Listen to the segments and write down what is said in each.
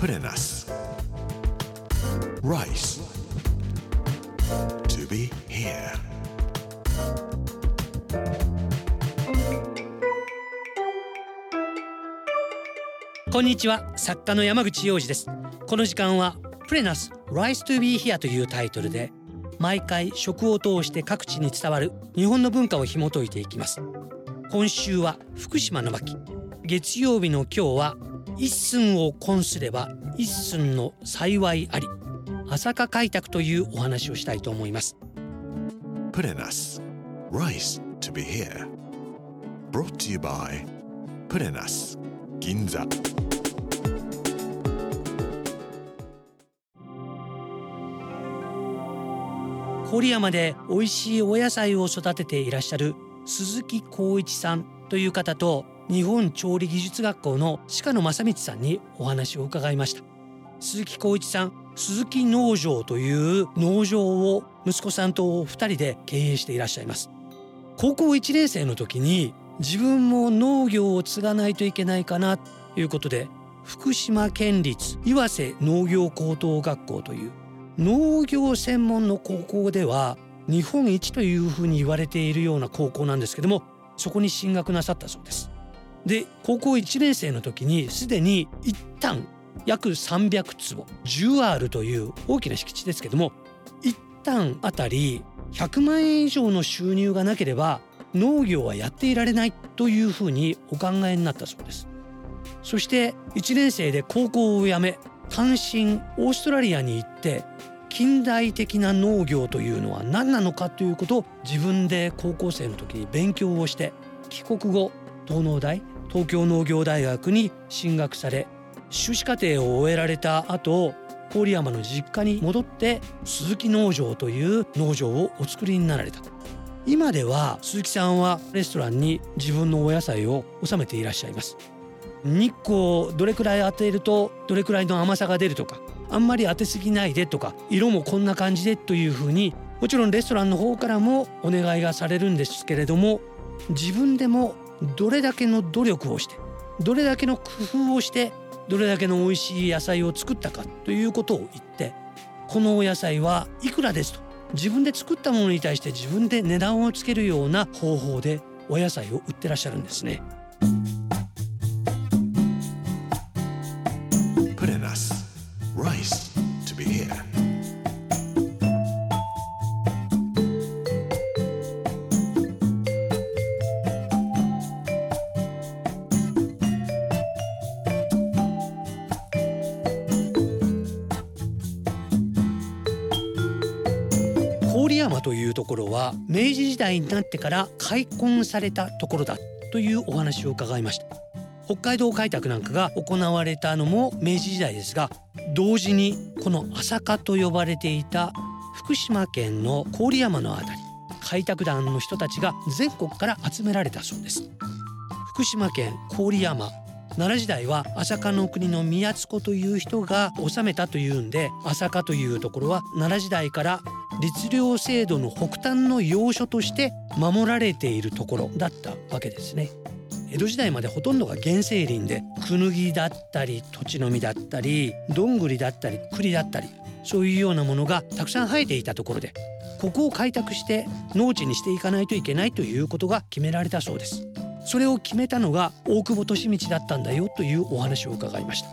Put in us. Rice. To be here. こんにちは作家の山口洋二ですこの時間はプレナス Rise to be here というタイトルで毎回食を通して各地に伝わる日本の文化を紐解いていきます今週は福島の巻月曜日の今日は一寸を婚すれば一寸の幸いあり朝霞開拓というお話をしたいと思います Put in us. Rice to be here. Brought to you by Put in us. Ginza. 郡山で美味しいお野菜を育てていらっしゃる鈴木光一さんという方と日本調理技術学校の鹿野正道さんにお話を伺いました。鈴木光一さん鈴木農場という農場を息子さんと2人で経営していらっしゃいます。高校1年生の時に自分も農業を継がないといけないかなということで福島県立岩瀬農業高等学校という農業専門の高校では日本一というふうに言われているような高校なんですけどもそこに進学なさったそうです。で高校1年生の時にすでに一旦約300坪10アールという大きな敷地ですけども一旦あたり100万円以上の収入がなければ農業はやっていられないというふうにお考えになったそうです。そして1年生で高校を辞め単身オーストラリアに行って近代的な農業というのは何なのかということを自分で高校生の時に勉強をして帰国後東農大東京農業大学に進学され修士課程を終えられた後郡山の実家に戻って鈴木農場という農場をお作りになられた。今では鈴木さんはレストランに自分のお野菜を収めていらっしゃいます。日光をどれくらい当てるとどれくらいの甘さが出るとかあんまり当てすぎないでとか色もこんな感じでというふうにもちろんレストランの方からもお願いがされるんですけれども自分でもどれだけの努力をしてどれだけの工夫をしてどれだけの美味しい野菜を作ったかということを言ってこのお野菜はいくらですと自分で作ったものに対して自分で値段をつけるような方法でお野菜を売ってらっしゃるんですね。山というところは明治時代になってから開墾されたところだというお話を伺いました。北海道開拓なんかが行われたのも明治時代ですが同時にこの朝霞と呼ばれていた福島県の郡山のあたり開拓団の人たちが全国から集められたそうです。福島県郡山奈良時代は朝霞の国の宮津子という人が治めたというんで朝霞というところは奈良時代から律令制度の北端の要所として守られているところだったわけですね。江戸時代までほとんどが原生林でクヌギだったり土地の実だったりどんぐりだったり栗だったりそういうようなものがたくさん生えていたところでここを開拓して農地にしていかないといけないということが決められたそうです。それを決めたのが大久保利通だったんだよというお話を伺いました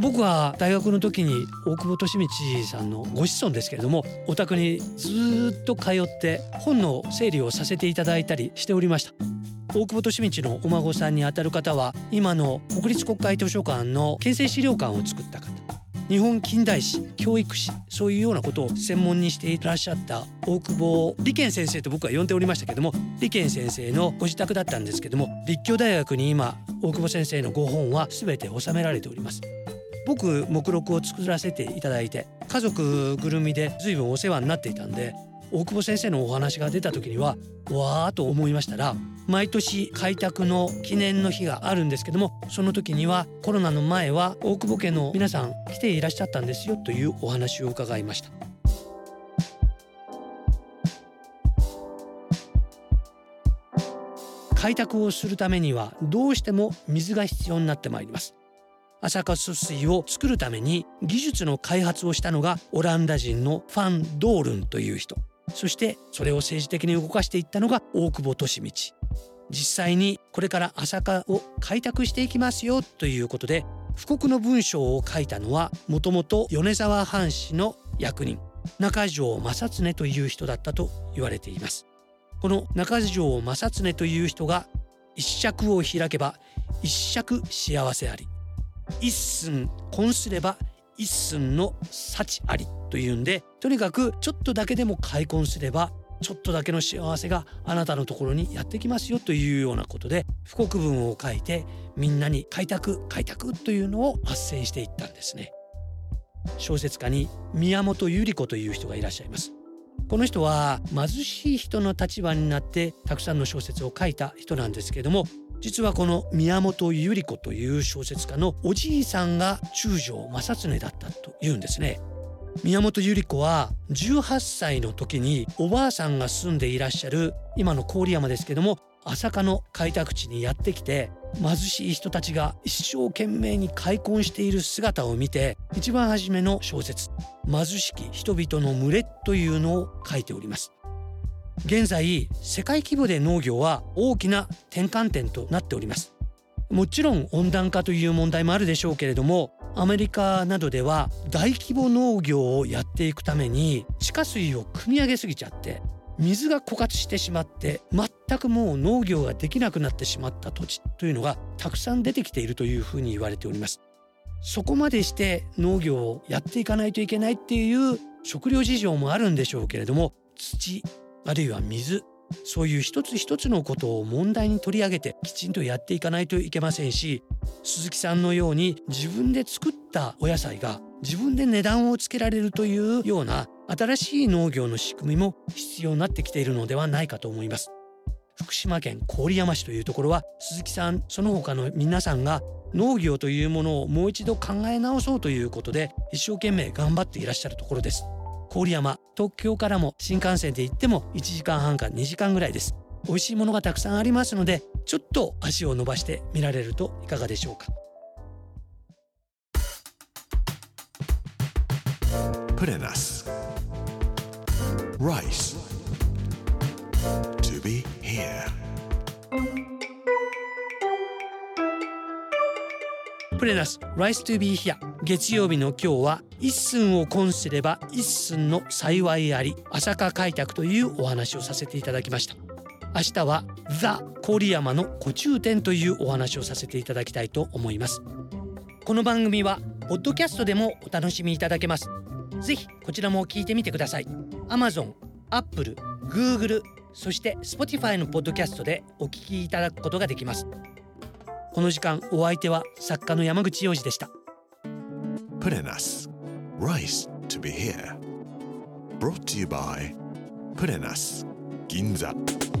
僕は大学の時に大久保利通さんのご子孫ですけれどもお宅にずっと通って本の整理をさせていただいたりしておりました。大久保利通のお孫さんにあたる方は今の国立国会図書館の県政資料館を作った方。日本近代史教育史そういうようなことを専門にしていらっしゃった大久保利賢先生と僕は呼んでおりましたけども利賢先生のご自宅だったんですけども立教大学に今大久保先生のご本は全て収められております。僕目録を作らせていただいて家族ぐるみで随分お世話になっていたんで大久保先生のお話が出た時にはわーと思いましたら毎年開拓の記念の日があるんですけどもその時にはコロナの前は大久保家の皆さん来ていらっしゃったんですよというお話を伺いました。開拓をするためにはどうしても水が必要になってまいります。朝霞水を作るために技術の開発をしたのがオランダ人のファン・ドールンという人。そしてそれを政治的に動かしていったのが大久保利道実際にこれから朝霞を開拓していきますよということで布告の文章を書いたのはもともと米沢藩士の役人中条正常という人だったと言われています。この中条正常という人が一尺を開けば一尺幸せあり。一寸婚すれば一寸の幸ありというんでとにかくちょっとだけでも開墾すればちょっとだけの幸せがあなたのところにやってきますよというようなことで布告文を書いてみんなに開拓開拓というのを斡旋していったんですね。小説家に宮本百合子という人がいらっしゃいます。この人は貧しい人の立場になってたくさんの小説を書いた人なんですけれども実はこの宮本百合子という小説家のおじいさんが中条正常だったというんですね。宮本百合子は18歳の時におばあさんが住んでいらっしゃる今の郡山ですけども朝霞の開拓地にやってきて貧しい人たちが一生懸命に開墾している姿を見て一番初めの小説「貧しき人々の群れ」というのを書いております。現在世界規模で農業は大きな転換点となっております。もちろん温暖化という問題もあるでしょうけれどもアメリカなどでは大規模農業をやっていくために地下水を汲み上げすぎちゃって水が枯渇してしまって全くもう農業ができなくなってしまった土地というのがたくさん出てきているというふうに言われております。そこまでして農業をやっていかないといけないっていう食料事情もあるんでしょうけれども土あるいは水。そういう一つ一つのことを問題に取り上げてきちんとやっていかないといけませんし鈴木さんのように自分で作ったお野菜が自分で値段をつけられるというような新しい農業の仕組みも必要になってきているのではないかと思います。福島県郡山市というところは鈴木さんその他の皆さんが農業というものをもう一度考え直そうということで一生懸命頑張っていらっしゃるところです。郡山東京からも新幹線で行っても1時間半か2時間ぐらいです美味しいものがたくさんありますのでちょっと足を伸ばして見られるといかがでしょうか. Rice. To be here. プレナス Rice to be here 月曜日の今日は一寸を婚すれば一寸の幸いあり朝霞開拓というお話をさせていただきました。明日はザ・郡山の古中店というお話をさせていただきたいと思います。この番組はポッドキャストでもお楽しみいただけます。ぜひこちらも聞いてみてください。Amazon、Apple、Google そして Spotify のポッドキャストでお聞きいただくことができます。この時間お相手は作家の山口洋二でした。Purenas. Rice to be here. Brought to you by Purenas. Ginza.